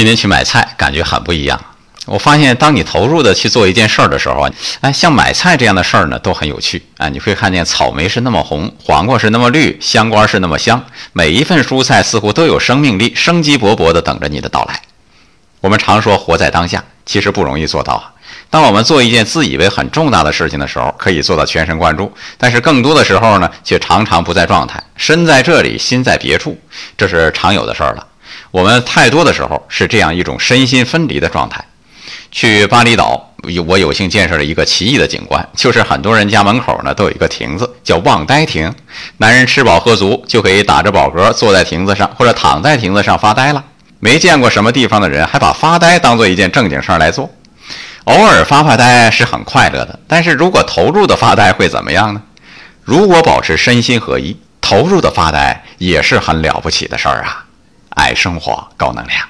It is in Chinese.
今天去买菜，感觉很不一样。我发现，当你投入的去做一件事儿的时候，哎，像买菜这样的事儿呢，都很有趣啊。你会看见草莓是那么红，黄瓜是那么绿，香瓜是那么香，每一份蔬菜似乎都有生命力，生机勃勃地等着你的到来。我们常说活在当下，其实不容易做到啊。当我们做一件自以为很重大的事情的时候，可以做到全神贯注，但是更多的时候呢，却常常不在状态，身在这里，心在别处，这是常有的事儿了。我们太多的时候是这样一种身心分离的状态。去巴厘岛，我有幸见识了一个奇异的景观，就是很多人家门口呢都有一个亭子，叫望呆亭。男人吃饱喝足就可以打着饱嗝坐在亭子上，或者躺在亭子上发呆了。没见过什么地方的人还把发呆当做一件正经事儿来做。偶尔发发呆是很快乐的，但是如果投入的发呆会怎么样呢？如果保持身心合一，投入的发呆也是很了不起的事儿啊。爱生活，高能量。